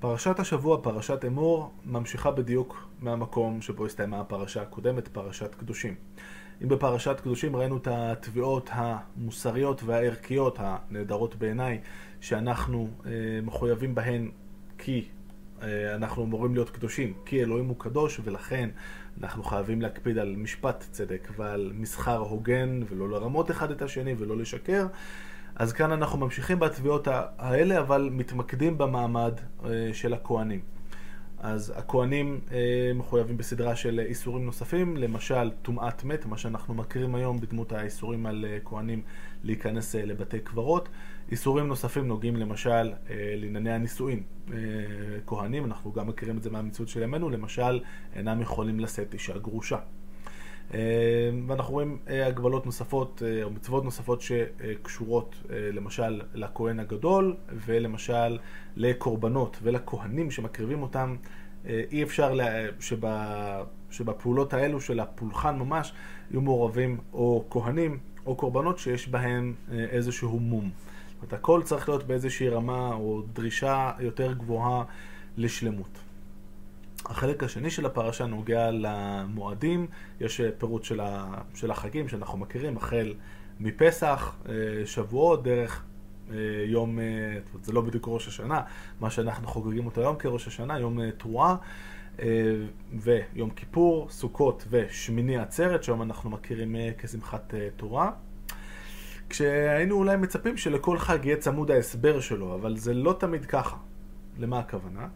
פרשת השבוע, פרשת אמור, ממשיכה בדיוק מהמקום שבו הסתיימה הפרשה הקודמת, פרשת קדושים. אם בפרשת קדושים ראינו את התביעות המוסריות והערכיות הנהדרות בעיניי, שאנחנו אה, מחויבים בהן כי אה, אנחנו אמורים להיות קדושים, כי אלוהים הוא קדוש, ולכן אנחנו חייבים להקפיד על משפט צדק ועל מסחר הוגן, ולא לרמות אחד את השני ולא לשקר. אז כאן אנחנו ממשיכים בתביעות האלה, אבל מתמקדים במעמד אה, של הכוהנים. אז הכוהנים אה, מחויבים בסדרה של איסורים נוספים, למשל טומאת מת, מה שאנחנו מכירים היום בדמות האיסורים על אה, כוהנים להיכנס לבתי קברות. איסורים נוספים נוגעים למשל לענייני הנישואין. כהנים, אנחנו גם מכירים את זה מהמציאות של ימינו, למשל אינם יכולים לשאת אישה גרושה. אה, ואנחנו רואים אה, הגבלות נוספות אה, או מצוות נוספות שקשורות למשל לכהן הגדול ולמשל לקורבנות ולכהנים שמקריבים אותם. אי אפשר לה, שבה, שבפעולות האלו של הפולחן ממש יהיו מעורבים או כהנים או קורבנות שיש בהם איזשהו מום. זאת אומרת, הכל צריך להיות באיזושהי רמה או דרישה יותר גבוהה לשלמות. החלק השני של הפרשה נוגע למועדים, יש אה, פירוט של, ה, של החגים שאנחנו מכירים, החל מפסח, אה, שבועות, דרך אה, יום, זה לא בדיוק ראש השנה, מה שאנחנו חוגגים אותו היום כראש השנה, יום תרועה, ויום כיפור, סוכות ושמיני עצרת, שהיום אנחנו מכירים כשמחת תורה. כשהיינו אולי מצפים שלכל חג יהיה צמוד ההסבר שלו, אבל זה לא תמיד ככה. למה הכוונה?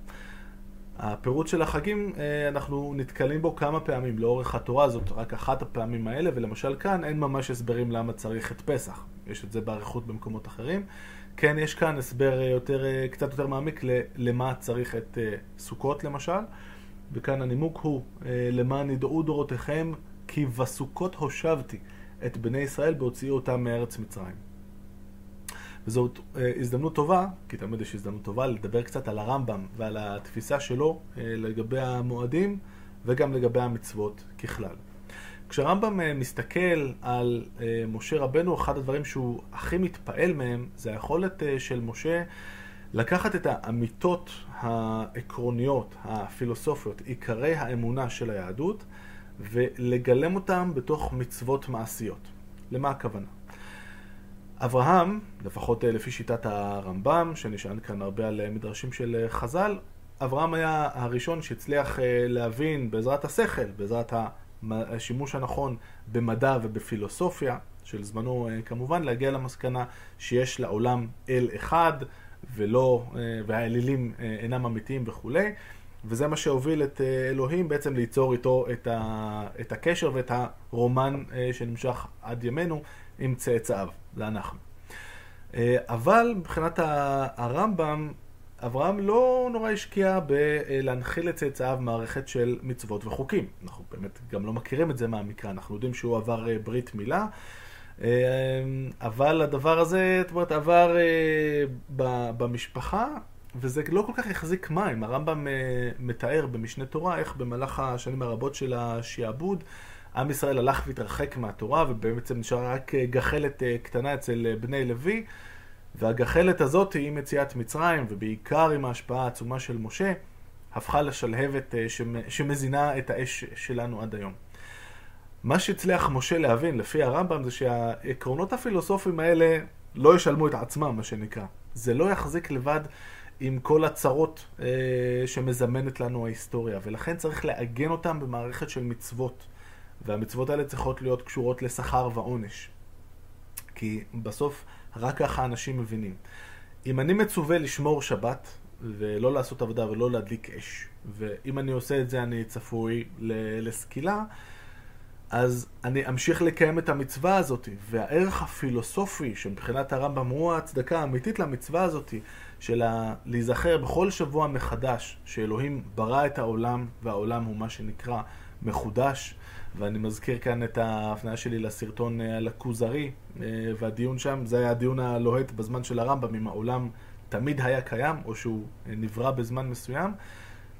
הפירוט של החגים, אה, אנחנו נתקלים בו כמה פעמים לאורך התורה, זאת רק אחת הפעמים האלה, ולמשל כאן אין ממש הסברים למה צריך את פסח. יש את זה באריכות במקומות אחרים. כן, יש כאן הסבר אה, יותר, אה, קצת יותר מעמיק למה צריך את סוכות למשל, וכאן הנימוק הוא, למען ידעו דורותיכם, כי בסוכות הושבתי את בני ישראל בהוציאו אותם מארץ מצרים. וזאת אה, הזדמנות טובה, כי תמיד יש הזדמנות טובה, לדבר קצת על הרמב"ם ועל התפיסה שלו אה, לגבי המועדים וגם לגבי המצוות ככלל. כשהרמב"ם אה, מסתכל על משה רבנו, אחד הדברים שהוא הכי מתפעל מהם זה היכולת של משה לקחת את האמיתות העקרוניות, הפילוסופיות, עיקרי האמונה של היהדות, ולגלם אותם בתוך מצוות מעשיות. למה הכוונה? אברהם, לפחות אה, לפי שיטת הרמב"ם, שנשען כאן הרבה על אה, מדרשים של אה, חז"ל, אברהם היה הראשון שהצליח להבין בעזרת השכל, בעזרת השימוש הנכון במדע ובפילוסופיה של זמנו כמובן, להגיע למסקנה שיש לעולם אל אחד ולא, והאלילים אינם אמיתיים וכולי, וזה מה שהוביל את אלוהים בעצם ליצור איתו את, ה, את הקשר ואת הרומן שנמשך עד ימינו עם צאצאיו. זה אנחנו. אה, אבל מבחינת הרמב"ם, אברהם לא נורא השקיע בלהנחיל לצאצאיו מערכת של מצוות וחוקים. אנחנו באמת גם לא מכירים את זה מהמקרא, אנחנו יודעים שהוא עבר אה, ברית מילה. אה, אבל הדבר הזה, זאת אומרת, עבר במשפחה, וזה לא כל כך החזיק מים. הרמב"ם מתאר במשנה תורה איך במהלך השנים הרבות של השעבוד, עם ישראל הלך והתרחק מהתורה, ובעצם נשארה רק אה, גחלת אה, קטנה אצל אה, בני לוי, והגחלת הזאת עם יציאת מצרים, ובעיקר עם ההשפעה העצומה של משה, הפכה לשלהבת שמזינה את האש שלנו עד היום. מה שהצליח משה להבין, לפי הרמב"ם, זה שהעקרונות הפילוסופיים האלה לא ישלמו את עצמם, מה שנקרא. זה לא יחזיק לבד עם כל הצרות אה, שמזמנת לנו ההיסטוריה, ולכן צריך לעגן אותם במערכת של מצוות. והמצוות האלה צריכות להיות קשורות לשכר ועונש. כי בסוף רק ככה אנשים מבינים. אם אני מצווה לשמור שבת ולא לעשות עבודה ולא להדליק אש, ואם אני עושה את זה אני צפוי לסקילה, אז אני אמשיך לקיים את המצווה הזאת, והערך הפילוסופי שמבחינת הרמב"ם הוא ההצדקה האמיתית למצווה הזאת, של להיזכר בכל שבוע מחדש שאלוהים ברא את העולם, והעולם הוא מה שנקרא מחודש, ואני מזכיר כאן את ההפניה שלי לסרטון אה, על הכוזרי, אה, והדיון שם, זה היה הדיון הלוהט בזמן של הרמב"ם, אם העולם תמיד היה קיים, או שהוא אה, נברא בזמן מסוים.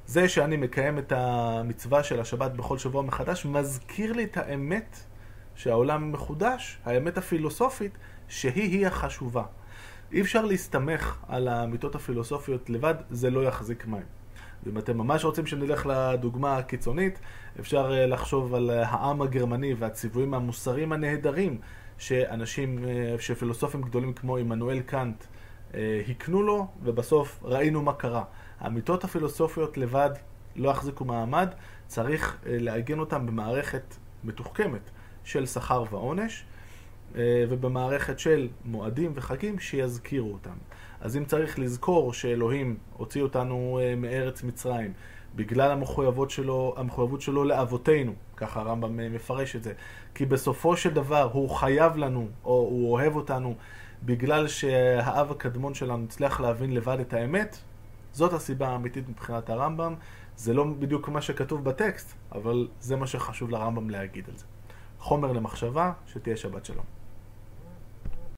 זה שאני מקיים את המצווה של השבת בכל שבוע מחדש, מזכיר לי את האמת שהעולם מחודש, האמת הפילוסופית, שהיא-היא החשובה. אי אפשר להסתמך על האמיתות הפילוסופיות לבד, זה לא יחזיק מים. ואם אתם ממש רוצים שנלך לדוגמה הקיצונית, אפשר אה, לחשוב על העם הגרמני והציוויים המוסריים הנהדרים שאנשים, אה, שפילוסופים גדולים כמו עמנואל קאנט אה, הקנו לו, ובסוף ראינו מה קרה. האמיתות הפילוסופיות לבד לא יחזיקו מעמד, צריך לעגן אותם במערכת מתוחכמת של שכר ועונש, ובמערכת של מועדים וחגים שיזכירו אותם. אז אם צריך לזכור שאלוהים הוציא אותנו אה, מארץ מצרים בגלל המחויבות שלו, המחויבות שלו לאבותינו, ככה הרמב"ם אה, מפרש את זה, כי בסופו של דבר הוא חייב לנו, או הוא אוהב אותנו, בגלל שהאב הקדמון שלנו הצליח להבין לבד את האמת, זאת הסיבה האמיתית מבחינת הרמב"ם. זה לא בדיוק מה שכתוב בטקסט, אבל זה מה שחשוב לרמב"ם להגיד על זה. חומר למחשבה, שתהיה שבת שלום.